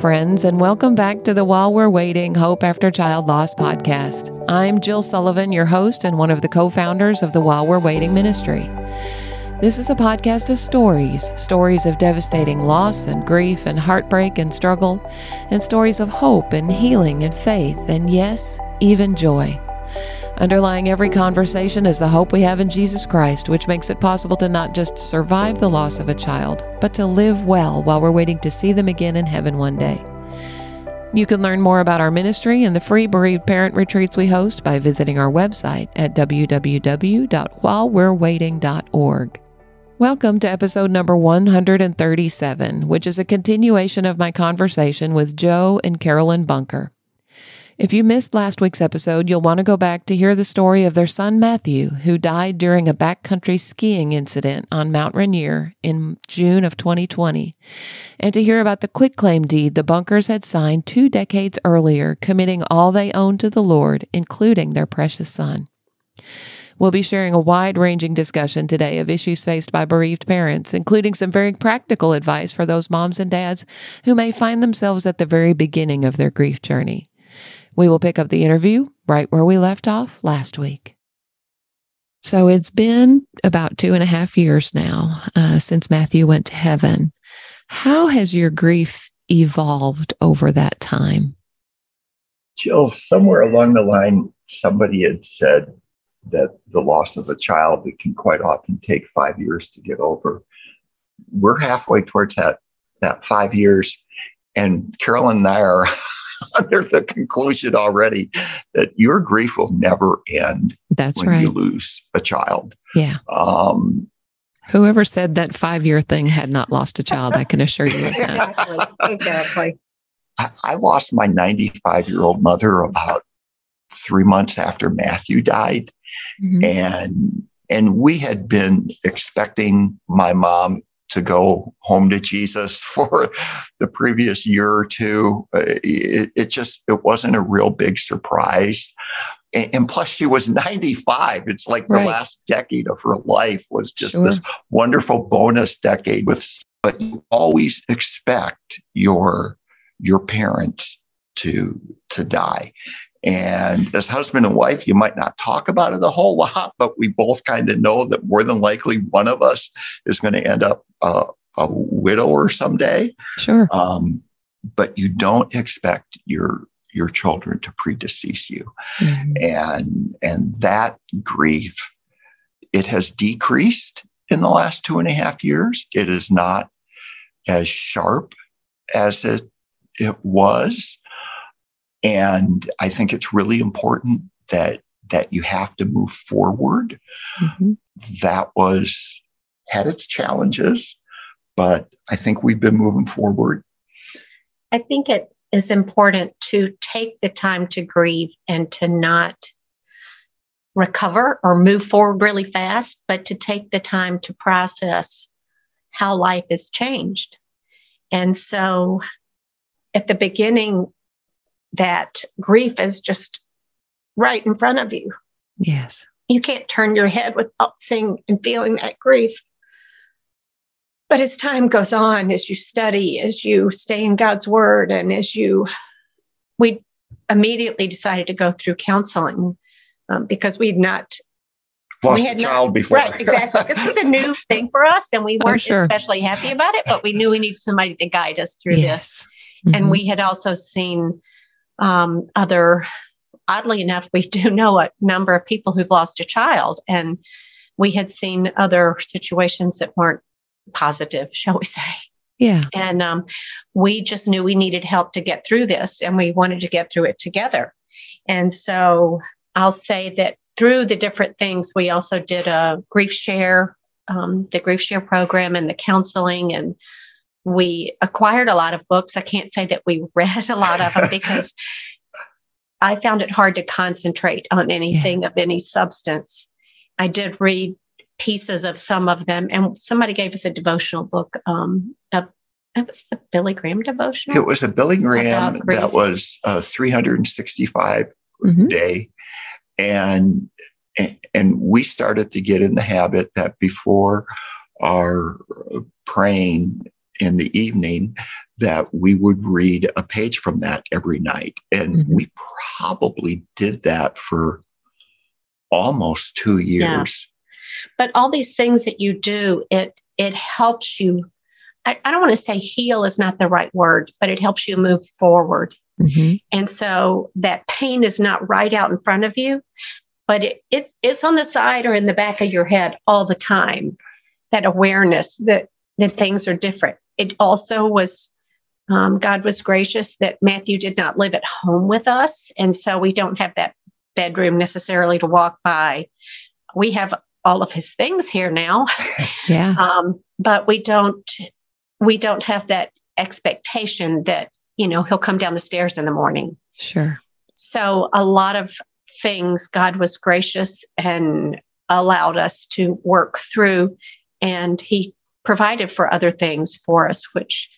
friends, and welcome back to the While We're Waiting Hope After Child Loss podcast. I'm Jill Sullivan, your host and one of the co founders of the While We're Waiting ministry. This is a podcast of stories stories of devastating loss and grief and heartbreak and struggle, and stories of hope and healing and faith, and yes, even joy. Underlying every conversation is the hope we have in Jesus Christ, which makes it possible to not just survive the loss of a child, but to live well while we're waiting to see them again in heaven one day. You can learn more about our ministry and the free bereaved parent retreats we host by visiting our website at www.whilewerewaiting.org. Welcome to episode number 137, which is a continuation of my conversation with Joe and Carolyn Bunker. If you missed last week's episode, you'll want to go back to hear the story of their son Matthew, who died during a backcountry skiing incident on Mount Rainier in June of 2020, and to hear about the quitclaim deed the Bunkers had signed two decades earlier, committing all they owned to the Lord, including their precious son. We'll be sharing a wide ranging discussion today of issues faced by bereaved parents, including some very practical advice for those moms and dads who may find themselves at the very beginning of their grief journey. We will pick up the interview right where we left off last week. So it's been about two and a half years now uh, since Matthew went to heaven. How has your grief evolved over that time? Jill, somewhere along the line, somebody had said that the loss of a child it can quite often take five years to get over. We're halfway towards that that five years, and Carolyn and I are under the conclusion already that your grief will never end. That's when right. You lose a child. Yeah. Um, Whoever said that five year thing had not lost a child, I can assure you of that. exactly. exactly. I, I lost my 95 year old mother about three months after Matthew died. Mm-hmm. And and we had been expecting my mom to go home to Jesus for the previous year or two. Uh, it, it just it wasn't a real big surprise. And, and plus, she was 95. It's like right. the last decade of her life was just sure. this wonderful bonus decade with. But you always expect your your parents to to die and as husband and wife, you might not talk about it a whole lot, but we both kind of know that more than likely one of us is going to end up uh, a widower someday. Sure. Um, but you don't expect your your children to predecease you, mm-hmm. and and that grief it has decreased in the last two and a half years. It is not as sharp as it it was and I think it's really important that that you have to move forward. Mm-hmm. That was had its challenges, but I think we've been moving forward. I think it is important to take the time to grieve and to not recover or move forward really fast, but to take the time to process how life has changed. And so at the beginning, that grief is just right in front of you. Yes. You can't turn your head without seeing and feeling that grief. But as time goes on, as you study, as you stay in God's word, and as you, we immediately decided to go through counseling um, because we'd not lost we had a child not, before. Right, exactly. this was a new thing for us, and we weren't sure. especially happy about it, but we knew we needed somebody to guide us through yes. this. Mm-hmm. And we had also seen um, other, oddly enough, we do know a number of people who've lost a child, and we had seen other situations that weren't positive, shall we say. Yeah. And um, we just knew we needed help to get through this, and we wanted to get through it together. And so I'll say that through the different things, we also did a grief share, um, the grief share program, and the counseling and we acquired a lot of books. I can't say that we read a lot of them because I found it hard to concentrate on anything yeah. of any substance. I did read pieces of some of them, and somebody gave us a devotional book. Um, a, it was the Billy Graham devotional. It was a Billy Graham that was a 365 mm-hmm. day, and and we started to get in the habit that before our praying in the evening that we would read a page from that every night. And mm-hmm. we probably did that for almost two years. Yeah. But all these things that you do, it it helps you. I, I don't want to say heal is not the right word, but it helps you move forward. Mm-hmm. And so that pain is not right out in front of you, but it, it's it's on the side or in the back of your head all the time. That awareness that that things are different. It also was um, God was gracious that Matthew did not live at home with us, and so we don't have that bedroom necessarily to walk by. We have all of his things here now, yeah. Um, but we don't we don't have that expectation that you know he'll come down the stairs in the morning. Sure. So a lot of things God was gracious and allowed us to work through, and He provided for other things for us, which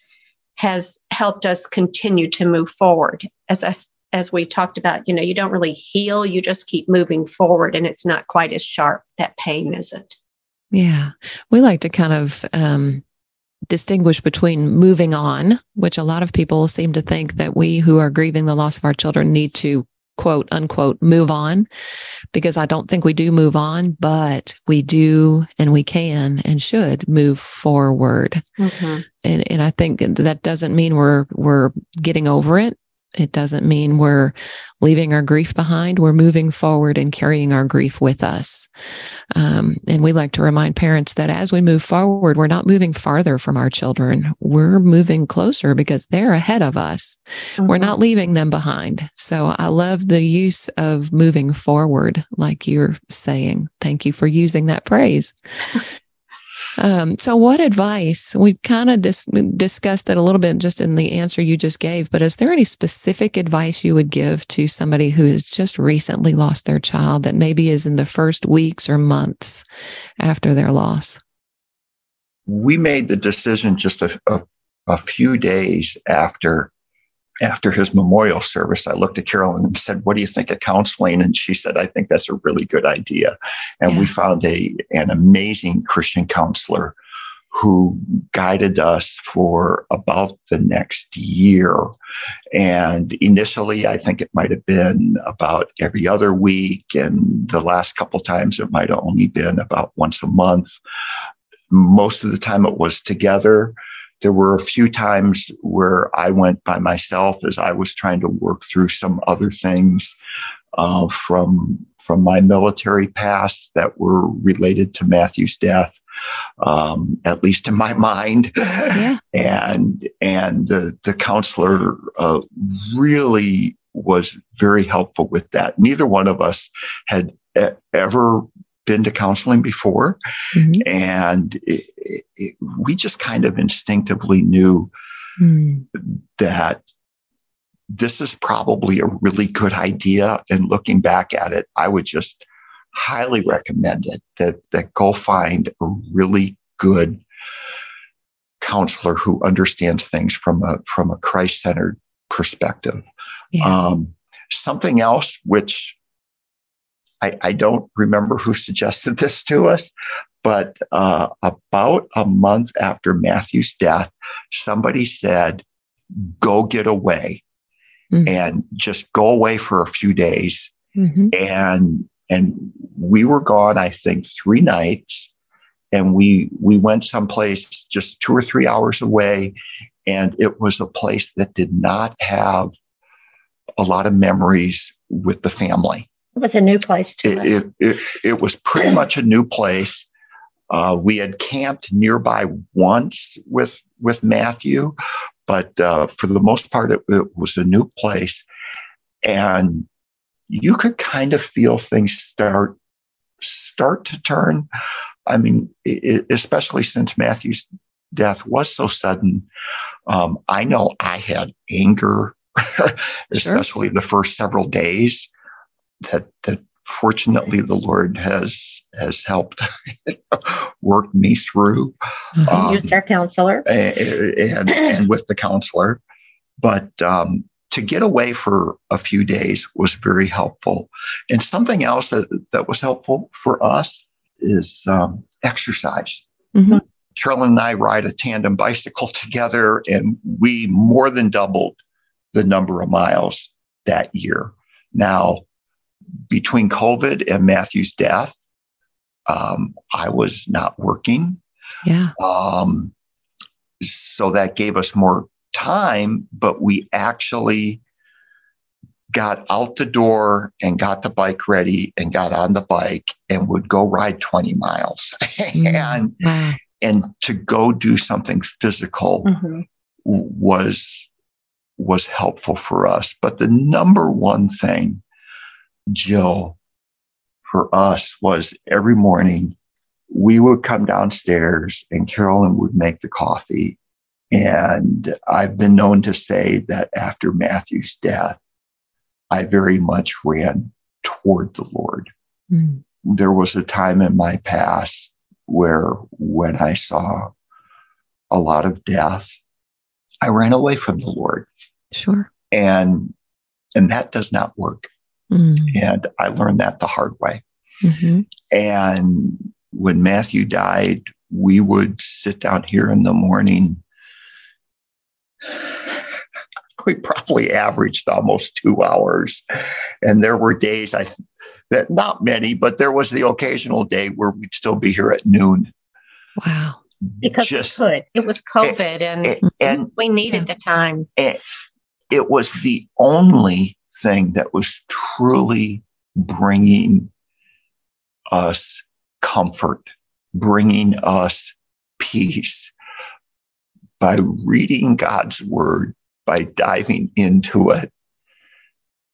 has helped us continue to move forward. As I, as we talked about, you know, you don't really heal, you just keep moving forward, and it's not quite as sharp. That pain isn't. Yeah, we like to kind of um, distinguish between moving on, which a lot of people seem to think that we who are grieving the loss of our children need to quote unquote move on because I don't think we do move on, but we do and we can and should move forward. Mm-hmm. And and I think that doesn't mean we're we're getting over it. It doesn't mean we're leaving our grief behind. We're moving forward and carrying our grief with us. Um, and we like to remind parents that as we move forward, we're not moving farther from our children. We're moving closer because they're ahead of us. Mm-hmm. We're not leaving them behind. So I love the use of moving forward, like you're saying. Thank you for using that phrase. Um, so, what advice? We kind of dis- discussed that a little bit just in the answer you just gave, but is there any specific advice you would give to somebody who has just recently lost their child that maybe is in the first weeks or months after their loss? We made the decision just a, a, a few days after after his memorial service, I looked at Carolyn and said, What do you think of counseling? And she said, I think that's a really good idea. And yeah. we found a an amazing Christian counselor who guided us for about the next year. And initially, I think it might have been about every other week. And the last couple times, it might have only been about once a month. Most of the time, it was together. There were a few times where I went by myself as I was trying to work through some other things uh, from from my military past that were related to Matthew's death, um, at least in my mind. Yeah. And and the the counselor uh, really was very helpful with that. Neither one of us had ever been to counseling before. Mm-hmm. And it, it, we just kind of instinctively knew mm. that this is probably a really good idea. And looking back at it, I would just highly recommend it that, that go find a really good counselor who understands things from a from a Christ-centered perspective. Yeah. Um, something else which I, I don't remember who suggested this to us, but uh, about a month after Matthew's death, somebody said, go get away mm-hmm. and just go away for a few days. Mm-hmm. And, and we were gone, I think, three nights and we, we went someplace just two or three hours away. And it was a place that did not have a lot of memories with the family. It was a new place to it, it, it, it, was pretty much a new place. Uh, we had camped nearby once with with Matthew, but uh, for the most part, it, it was a new place, and you could kind of feel things start start to turn. I mean, it, especially since Matthew's death was so sudden. Um, I know I had anger, especially sure. the first several days that that fortunately the Lord has has helped work me through. Mm-hmm. Um, Used our counselor and, and, and, with the counselor, but um, to get away for a few days was very helpful. And something else that that was helpful for us is um, exercise. Mm-hmm. Carolyn and I ride a tandem bicycle together, and we more than doubled the number of miles that year. Now, between COVID and Matthew's death, um, I was not working. Yeah. Um, so that gave us more time, but we actually got out the door and got the bike ready and got on the bike and would go ride 20 miles mm, and wow. and to go do something physical mm-hmm. was was helpful for us but the number one thing jill for us was every morning we would come downstairs and carolyn would make the coffee and i've been known to say that after matthew's death I very much ran toward the Lord. Mm. There was a time in my past where when I saw a lot of death, I ran away from the Lord. Sure. And and that does not work. Mm. And I learned that the hard way. Mm-hmm. And when Matthew died, we would sit down here in the morning we probably averaged almost two hours. And there were days I that not many, but there was the occasional day where we'd still be here at noon. Wow. Because Just, we could. It was COVID and, and, and we needed yeah. the time. It, it was the only thing that was truly bringing us comfort, bringing us peace by reading God's word by diving into it,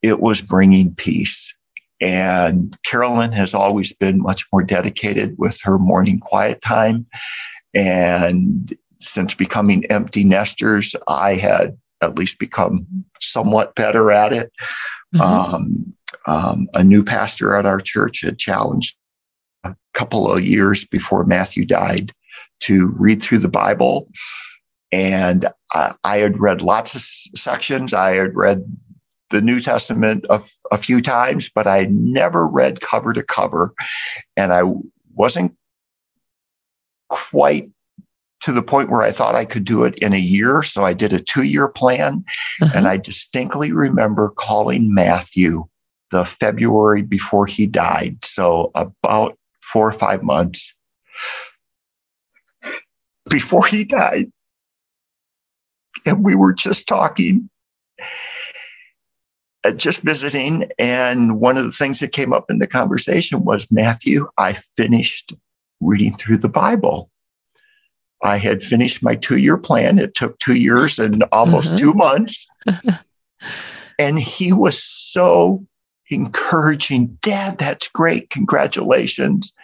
it was bringing peace. And Carolyn has always been much more dedicated with her morning quiet time. And since becoming empty nesters, I had at least become somewhat better at it. Mm-hmm. Um, um, a new pastor at our church had challenged a couple of years before Matthew died to read through the Bible and I, I had read lots of sections. I had read the New Testament a, a few times, but I never read cover to cover. And I wasn't quite to the point where I thought I could do it in a year. So I did a two year plan. Uh-huh. And I distinctly remember calling Matthew the February before he died. So about four or five months before he died and we were just talking, uh, just visiting. And one of the things that came up in the conversation was Matthew, I finished reading through the Bible. I had finished my two year plan. It took two years and almost uh-huh. two months. and he was so encouraging. Dad, that's great. Congratulations.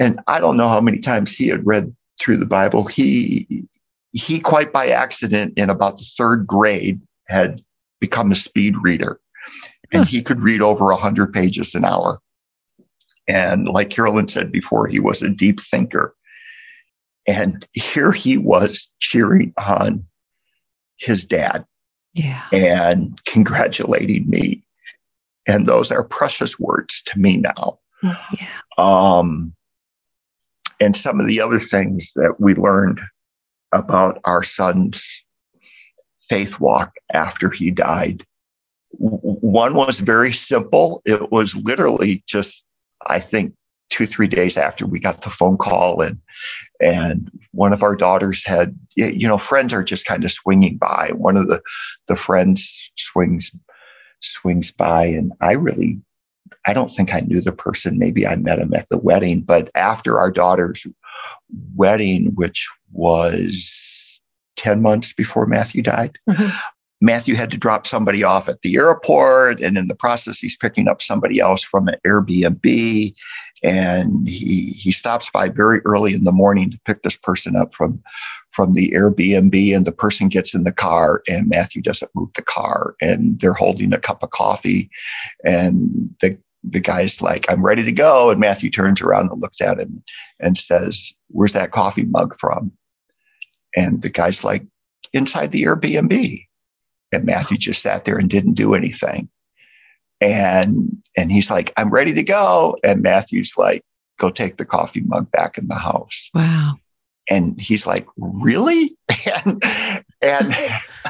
And I don't know how many times he had read through the Bible. He he quite by accident in about the third grade had become a speed reader and huh. he could read over a 100 pages an hour and like carolyn said before he was a deep thinker and here he was cheering on his dad yeah. and congratulating me and those are precious words to me now yeah. um, and some of the other things that we learned about our son's faith walk after he died. One was very simple. It was literally just, I think, two, three days after we got the phone call and, and one of our daughters had, you know, friends are just kind of swinging by. One of the, the friends swings, swings by and I really, I don't think I knew the person. Maybe I met him at the wedding, but after our daughter's wedding, which was 10 months before Matthew died. Mm-hmm. Matthew had to drop somebody off at the airport, and in the process, he's picking up somebody else from an Airbnb. And he he stops by very early in the morning to pick this person up from from the Airbnb, and the person gets in the car, and Matthew doesn't move the car, and they're holding a cup of coffee, and the the guy's like, I'm ready to go. And Matthew turns around and looks at him and says, Where's that coffee mug from? And the guy's like, Inside the Airbnb. And Matthew just sat there and didn't do anything. And and he's like, I'm ready to go. And Matthew's like, go take the coffee mug back in the house. Wow. and he's like, really? And, and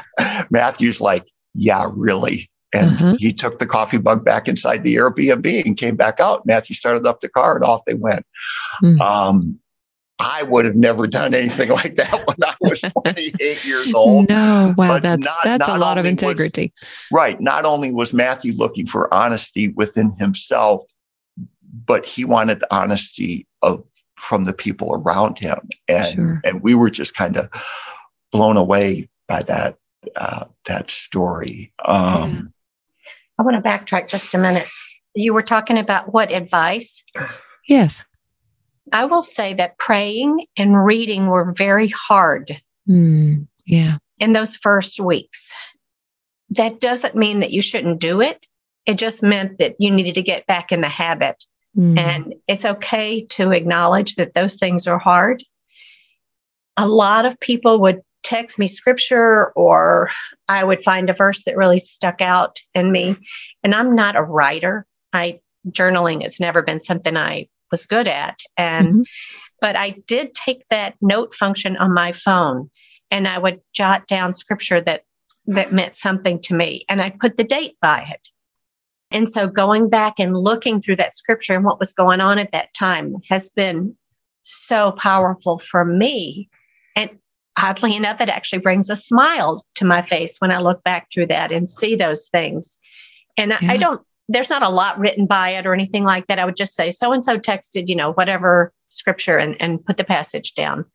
Matthew's like, yeah, really. And uh-huh. he took the coffee mug back inside the Airbnb and came back out. Matthew started up the car and off they went. Mm. Um, I would have never done anything like that when I was 28 years old. No, wow, but that's not, that's not a lot of integrity. Was, right. Not only was Matthew looking for honesty within himself, but he wanted honesty of from the people around him, and sure. and we were just kind of blown away by that uh, that story. Um, I want to backtrack just a minute. You were talking about what advice? Yes. I will say that praying and reading were very hard. Mm, yeah. In those first weeks. That doesn't mean that you shouldn't do it. It just meant that you needed to get back in the habit. Mm. And it's okay to acknowledge that those things are hard. A lot of people would text me scripture or I would find a verse that really stuck out in me. And I'm not a writer. I journaling has never been something I was good at. And mm-hmm. but I did take that note function on my phone and I would jot down scripture that that meant something to me and I put the date by it. And so going back and looking through that scripture and what was going on at that time has been so powerful for me. And oddly enough, it actually brings a smile to my face when I look back through that and see those things. And yeah. I don't there's not a lot written by it or anything like that. I would just say so and so texted, you know, whatever scripture and, and put the passage down.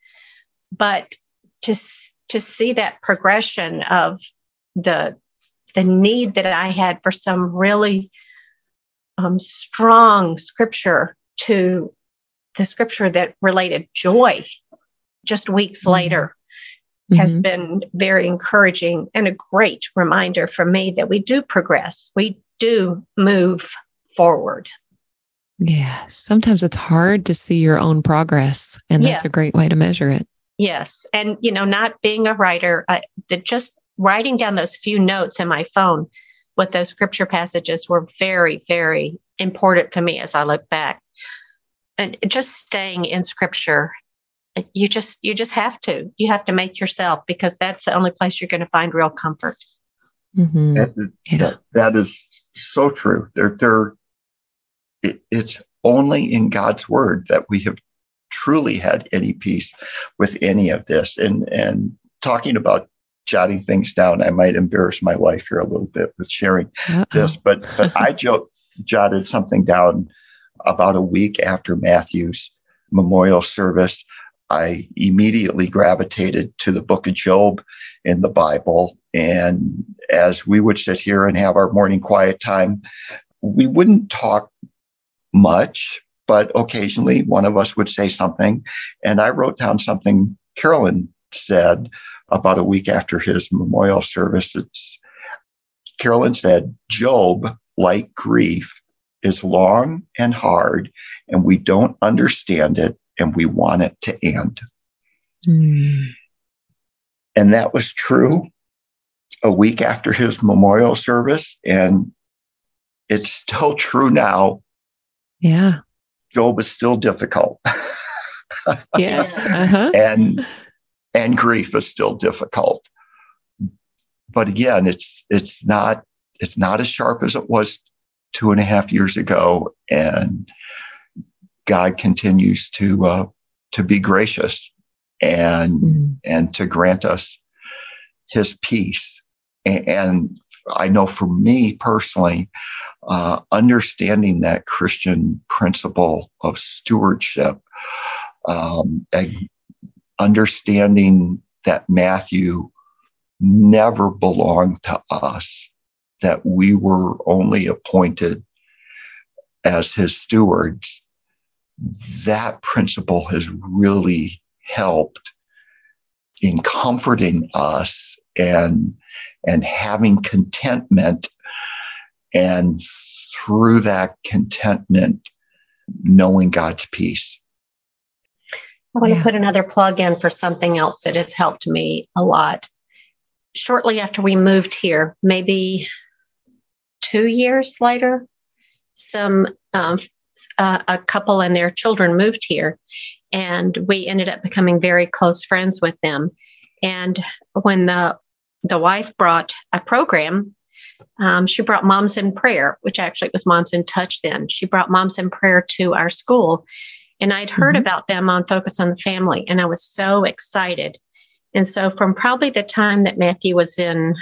But to to see that progression of the the need that I had for some really um, strong scripture to the scripture that related joy just weeks mm-hmm. later has mm-hmm. been very encouraging and a great reminder for me that we do progress. We do move forward. Yeah. Sometimes it's hard to see your own progress, and that's yes. a great way to measure it. Yes. And, you know, not being a writer, uh, that just writing down those few notes in my phone with those scripture passages were very, very important for me as I look back. And just staying in scripture, you just you just have to. You have to make yourself because that's the only place you're going to find real comfort. Mm-hmm. That, yeah. that, that is so true. There, there, it, it's only in God's word that we have truly had any peace with any of this. And and talking about jotting things down, I might embarrass my wife here a little bit with sharing Uh-oh. this, but but I jo- jotted something down about a week after Matthew's memorial service. I immediately gravitated to the book of Job in the Bible. And as we would sit here and have our morning quiet time, we wouldn't talk much, but occasionally one of us would say something. And I wrote down something Carolyn said about a week after his memorial service. It's Carolyn said, Job, like grief, is long and hard, and we don't understand it and we want it to end. Mm. And that was true a week after his memorial service. And it's still true now. Yeah. Job is still difficult. yes. Uh-huh. and and grief is still difficult. But again, it's it's not it's not as sharp as it was two and a half years ago. And God continues to uh, to be gracious and mm. and to grant us His peace. And, I know for me personally, uh, understanding that Christian principle of stewardship, um, and understanding that Matthew never belonged to us, that we were only appointed as his stewards that principle has really helped in comforting us and and having contentment and through that contentment knowing God's peace. I want yeah. to put another plug in for something else that has helped me a lot. Shortly after we moved here, maybe two years later, some um, uh, a couple and their children moved here. and we ended up becoming very close friends with them. And when the the wife brought a program, um, she brought Moms in Prayer, which actually was Moms in Touch then. She brought Moms in Prayer to our school. And I'd heard mm-hmm. about them on Focus on the Family, and I was so excited. And so, from probably the time that Matthew was in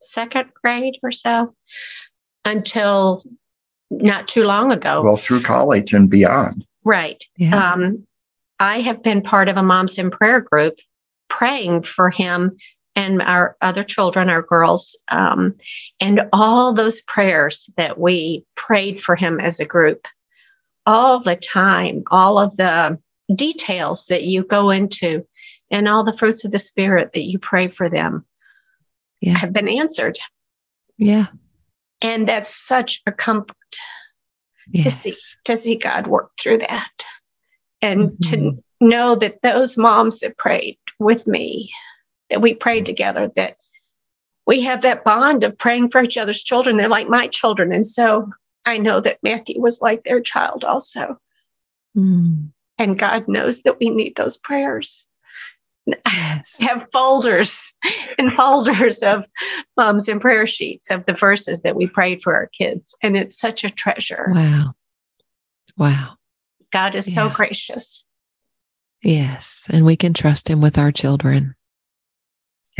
second grade or so until not too long ago. Well, through college and beyond. Right. Yeah. Um, I have been part of a Moms in Prayer group praying for him and our other children, our girls, um, and all those prayers that we prayed for him as a group, all the time, all of the details that you go into, and all the fruits of the Spirit that you pray for them yeah. have been answered. Yeah. And that's such a comfort yes. to see to see God work through that. And mm-hmm. to know that those moms that prayed with me, that we prayed together, that we have that bond of praying for each other's children. They're like my children. And so I know that Matthew was like their child also. Mm. And God knows that we need those prayers yes. have folders and folders of Moms in Prayer sheets of the verses that we prayed for our kids. And it's such a treasure. Wow. Wow. God is yeah. so gracious. Yes. And we can trust him with our children.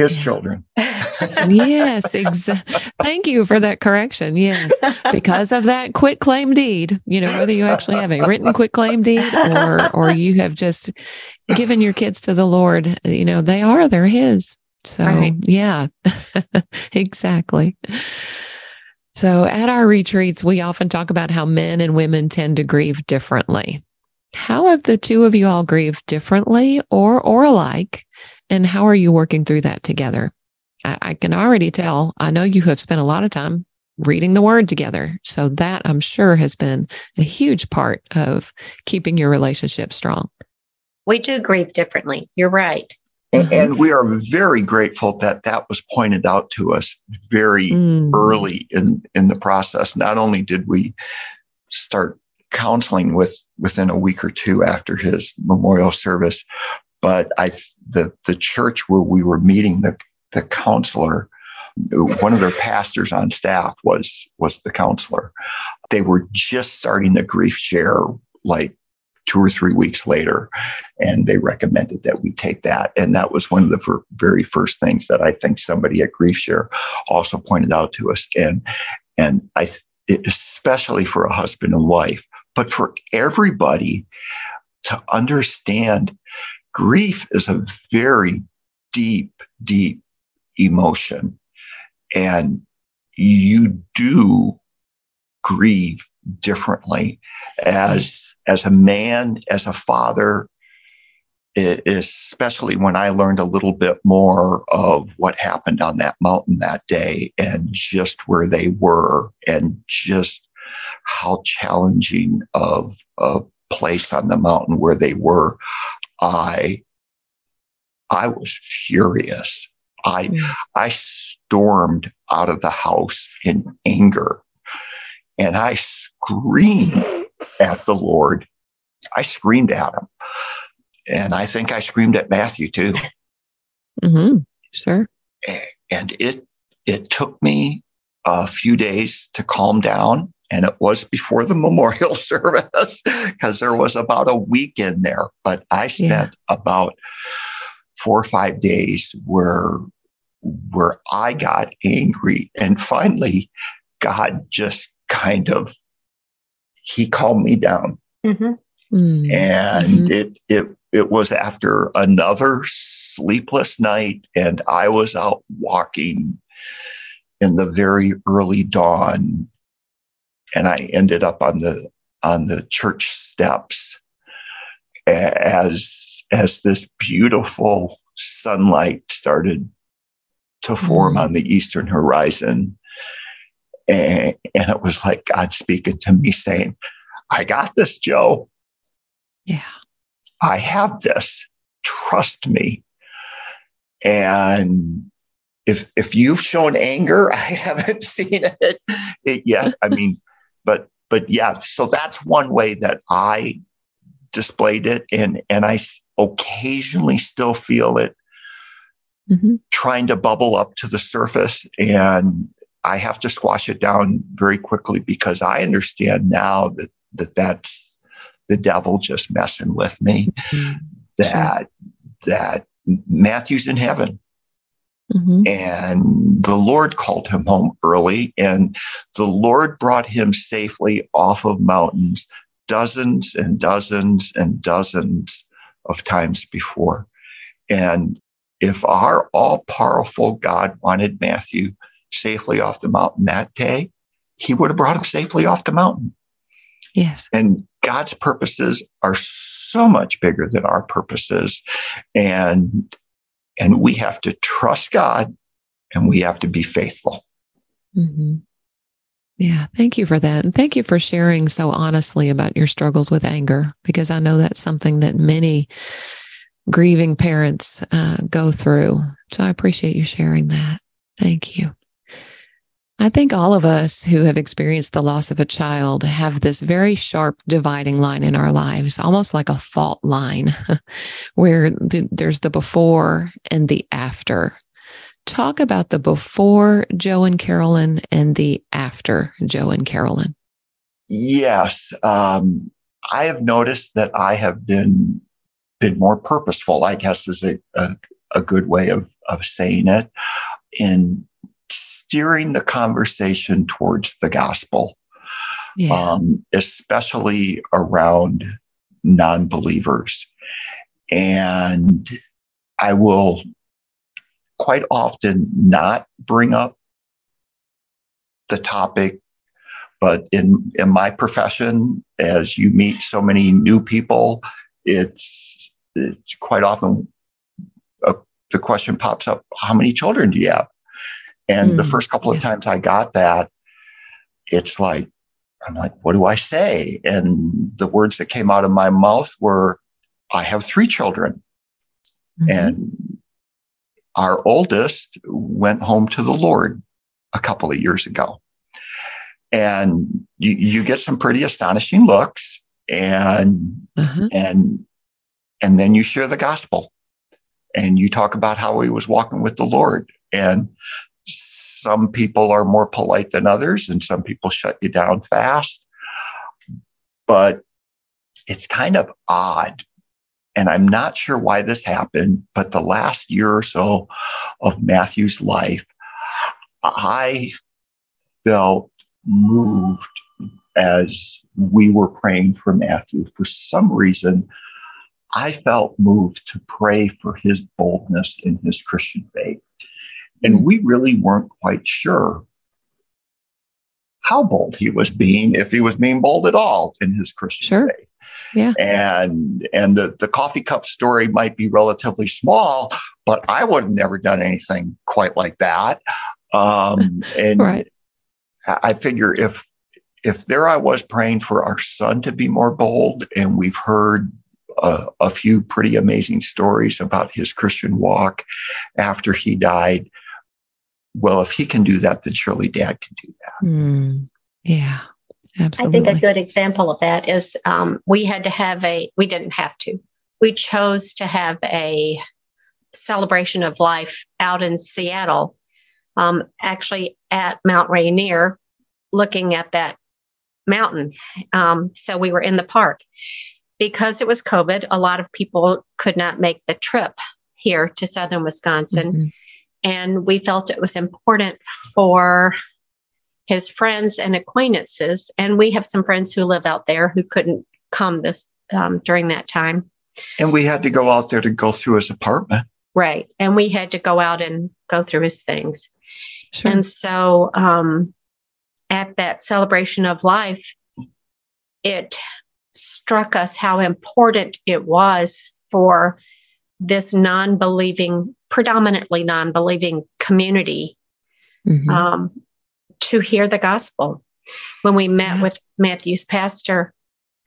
His children. yes, exactly. Thank you for that correction. Yes, because of that quit claim deed, you know, whether you actually have a written quit claim deed or or you have just given your kids to the Lord, you know, they are they're His. So right. yeah, exactly. So at our retreats, we often talk about how men and women tend to grieve differently. How have the two of you all grieved differently or or alike? And how are you working through that together? I, I can already tell. I know you have spent a lot of time reading the word together. So that I'm sure has been a huge part of keeping your relationship strong. We do grieve differently. You're right. Mm-hmm. And we are very grateful that that was pointed out to us very mm. early in, in the process. Not only did we start counseling with within a week or two after his memorial service, but I the the church where we were meeting the the counselor one of their pastors on staff was was the counselor. They were just starting the grief share like two or three weeks later and they recommended that we take that. And that was one of the very first things that i think somebody at grief share also pointed out to us. And and i especially for a husband and wife but for everybody to understand grief is a very deep deep emotion. And you do grieve differently as as a man as a father especially when i learned a little bit more of what happened on that mountain that day and just where they were and just how challenging of a place on the mountain where they were i i was furious I mm. I stormed out of the house in anger and I screamed at the Lord. I screamed at him. And I think I screamed at Matthew too. Mm-hmm. Sure. And it it took me a few days to calm down. And it was before the memorial service because there was about a week in there. But I spent yeah. about four or five days where where I got angry and finally God just kind of he calmed me down. Mm-hmm. Mm-hmm. And mm-hmm. it it it was after another sleepless night and I was out walking in the very early dawn and I ended up on the on the church steps as as this beautiful sunlight started to form mm. on the eastern horizon. And, and it was like God speaking to me saying, I got this, Joe. Yeah. I have this. Trust me. And if if you've shown anger, I haven't seen it, it yet. I mean, but but yeah, so that's one way that I displayed it, and and I occasionally still feel it mm-hmm. trying to bubble up to the surface, and I have to squash it down very quickly because I understand now that that that's the devil just messing with me. Mm-hmm. That sure. that Matthew's in heaven. Mm-hmm. And the Lord called him home early, and the Lord brought him safely off of mountains dozens and dozens and dozens of times before. And if our all powerful God wanted Matthew safely off the mountain that day, he would have brought him safely off the mountain. Yes. And God's purposes are so much bigger than our purposes. And and we have to trust God and we have to be faithful. Mm-hmm. Yeah, thank you for that. And thank you for sharing so honestly about your struggles with anger, because I know that's something that many grieving parents uh, go through. So I appreciate you sharing that. Thank you. I think all of us who have experienced the loss of a child have this very sharp dividing line in our lives, almost like a fault line, where there's the before and the after. Talk about the before Joe and Carolyn and the after Joe and Carolyn. Yes. Um, I have noticed that I have been been more purposeful, I guess is a, a, a good way of, of saying it, in steering the conversation towards the gospel, yeah. um, especially around non believers. And I will quite often not bring up the topic. But in, in my profession, as you meet so many new people, it's, it's quite often a, uh, the question pops up how many children do you have? And mm, the first couple of times I got that, it's like, I'm like, what do I say? And the words that came out of my mouth were, I have three children. Mm-hmm. And our oldest went home to the Lord a couple of years ago. And you, you get some pretty astonishing looks and, uh-huh. and, and then you share the gospel and you talk about how he was walking with the Lord. And some people are more polite than others, and some people shut you down fast. But it's kind of odd. And I'm not sure why this happened, but the last year or so of Matthew's life, I felt moved as we were praying for Matthew. For some reason, I felt moved to pray for his boldness in his Christian faith. And we really weren't quite sure how bold he was being, if he was being bold at all in his Christian sure. faith. Yeah. And and the, the coffee cup story might be relatively small, but I would have never done anything quite like that. Um, and right. I figure if if there I was praying for our son to be more bold, and we've heard a, a few pretty amazing stories about his Christian walk after he died well, if he can do that, then surely dad can do that. Mm, yeah, absolutely. I think a good example of that is um, we had to have a, we didn't have to, we chose to have a celebration of life out in Seattle, um, actually at Mount Rainier, looking at that mountain. Um, so we were in the park. Because it was COVID, a lot of people could not make the trip here to southern Wisconsin. Mm-hmm. And we felt it was important for his friends and acquaintances. And we have some friends who live out there who couldn't come this um, during that time. And we had to go out there to go through his apartment. Right. And we had to go out and go through his things. Sure. And so um, at that celebration of life, it struck us how important it was for this non believing predominantly non believing community mm-hmm. um, to hear the gospel. When we met yeah. with Matthew's pastor,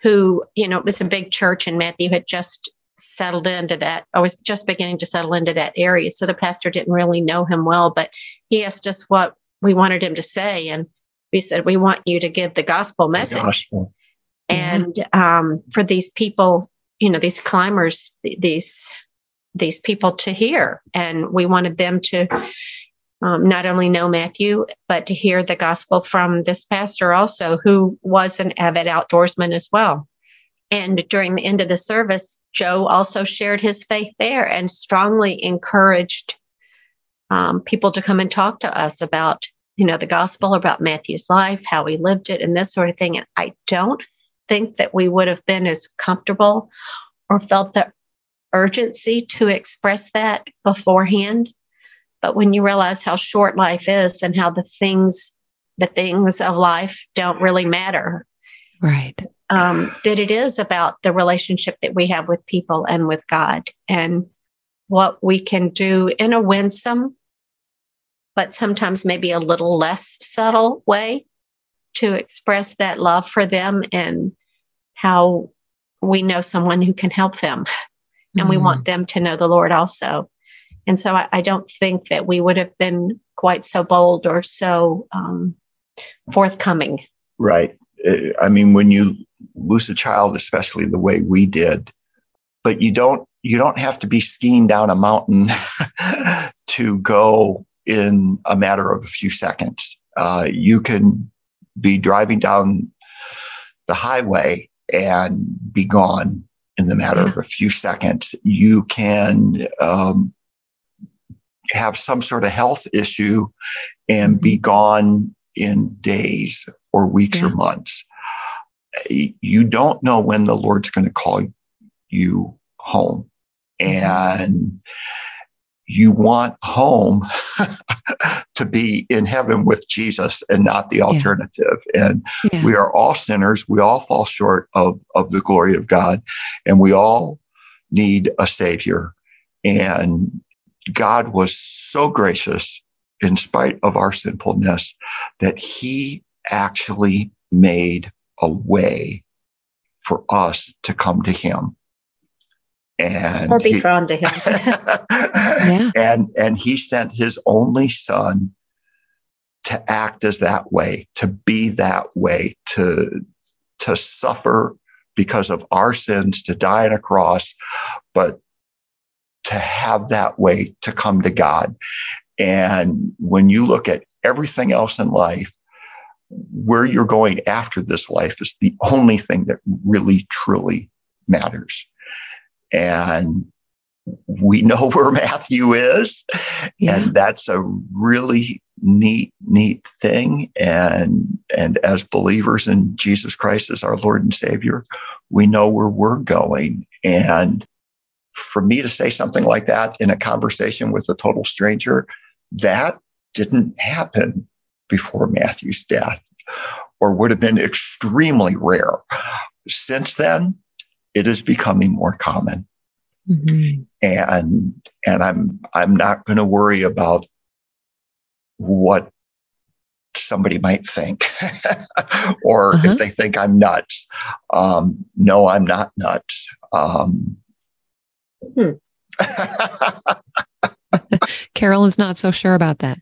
who, you know, it was a big church and Matthew had just settled into that. I was just beginning to settle into that area. So the pastor didn't really know him well, but he asked us what we wanted him to say. And we said, We want you to give the gospel message. The gospel. And um, for these people you know, these climbers, these these people to hear, and we wanted them to um, not only know Matthew, but to hear the gospel from this pastor also, who was an avid outdoorsman as well. And during the end of the service, Joe also shared his faith there and strongly encouraged um, people to come and talk to us about, you know, the gospel, about Matthew's life, how he lived it, and this sort of thing. And I don't think that we would have been as comfortable or felt the urgency to express that beforehand but when you realize how short life is and how the things, the things of life don't really matter. Right. Um, that it is about the relationship that we have with people and with God and what we can do in a winsome, but sometimes maybe a little less subtle way to express that love for them and how we know someone who can help them. And mm. we want them to know the Lord also. And so I, I, don't think that we would have been quite so bold or so um, forthcoming. Right. I mean, when you lose a child, especially the way we did, but you don't you don't have to be skiing down a mountain to go in a matter of a few seconds. Uh, you can be driving down the highway and be gone in the matter of a few seconds. You can um, have some sort of health issue and be mm-hmm. gone in days or weeks yeah. or months. You don't know when the Lord's going to call you home. Mm-hmm. And you want home to be in heaven with Jesus and not the alternative. Yeah. And yeah. we are all sinners. We all fall short of, of the glory of God, and we all need a savior. And God was so gracious in spite of our sinfulness that he actually made a way for us to come to him and or be he, drawn to him yeah. and and he sent his only son to act as that way to be that way to to suffer because of our sins to die on a cross but to have that way to come to God. And when you look at everything else in life, where you're going after this life is the only thing that really truly matters. And we know where Matthew is. Yeah. And that's a really neat, neat thing. And, and as believers in Jesus Christ as our Lord and Savior, we know where we're going. And for me to say something like that in a conversation with a total stranger, that didn't happen before Matthew's death or would have been extremely rare. Since then, it is becoming more common. Mm-hmm. And and I'm I'm not going to worry about what somebody might think or uh-huh. if they think I'm nuts. Um, no, I'm not nuts. Um, Hmm. Carol is not so sure about that.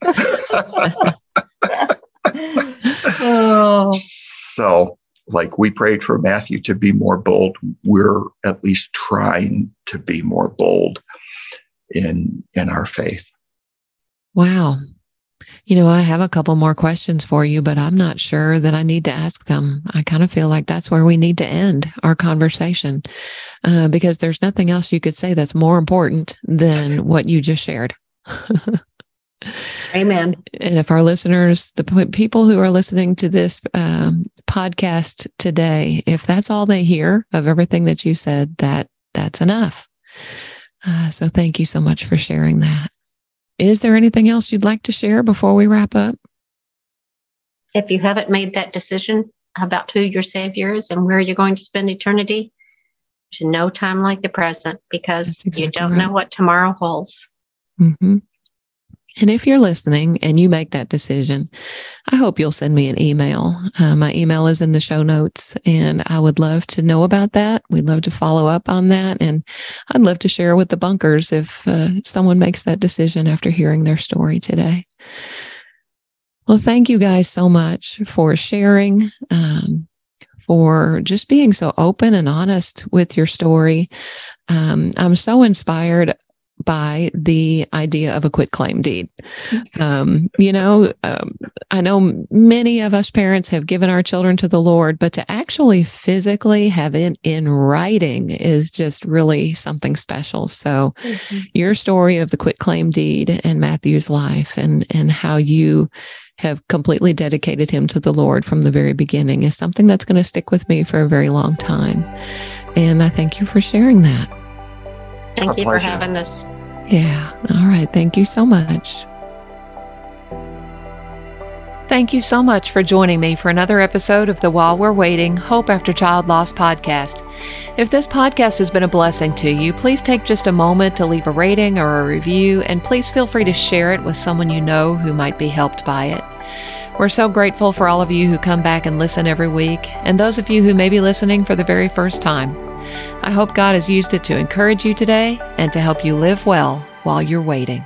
oh. So, like we prayed for Matthew to be more bold, we're at least trying to be more bold in in our faith. Wow. You know, I have a couple more questions for you, but I'm not sure that I need to ask them. I kind of feel like that's where we need to end our conversation uh, because there's nothing else you could say that's more important than what you just shared. Amen. And if our listeners, the people who are listening to this um, podcast today, if that's all they hear of everything that you said, that that's enough. Uh, so thank you so much for sharing that. Is there anything else you'd like to share before we wrap up? If you haven't made that decision about who your Savior is and where you're going to spend eternity, there's no time like the present because exactly you don't right. know what tomorrow holds. Mm-hmm. And if you're listening and you make that decision, I hope you'll send me an email. Uh, my email is in the show notes, and I would love to know about that. We'd love to follow up on that. And I'd love to share with the bunkers if uh, someone makes that decision after hearing their story today. Well, thank you guys so much for sharing, um, for just being so open and honest with your story. Um, I'm so inspired by the idea of a quit claim deed. Um, you know, um, I know many of us parents have given our children to the Lord, but to actually physically have it in writing is just really something special. So, mm-hmm. your story of the quit claim deed and Matthew's life and and how you have completely dedicated him to the Lord from the very beginning is something that's going to stick with me for a very long time. And I thank you for sharing that. Thank you pleasure. for having us. Yeah. All right. Thank you so much. Thank you so much for joining me for another episode of the While We're Waiting Hope After Child Loss podcast. If this podcast has been a blessing to you, please take just a moment to leave a rating or a review, and please feel free to share it with someone you know who might be helped by it. We're so grateful for all of you who come back and listen every week, and those of you who may be listening for the very first time. I hope God has used it to encourage you today and to help you live well while you're waiting.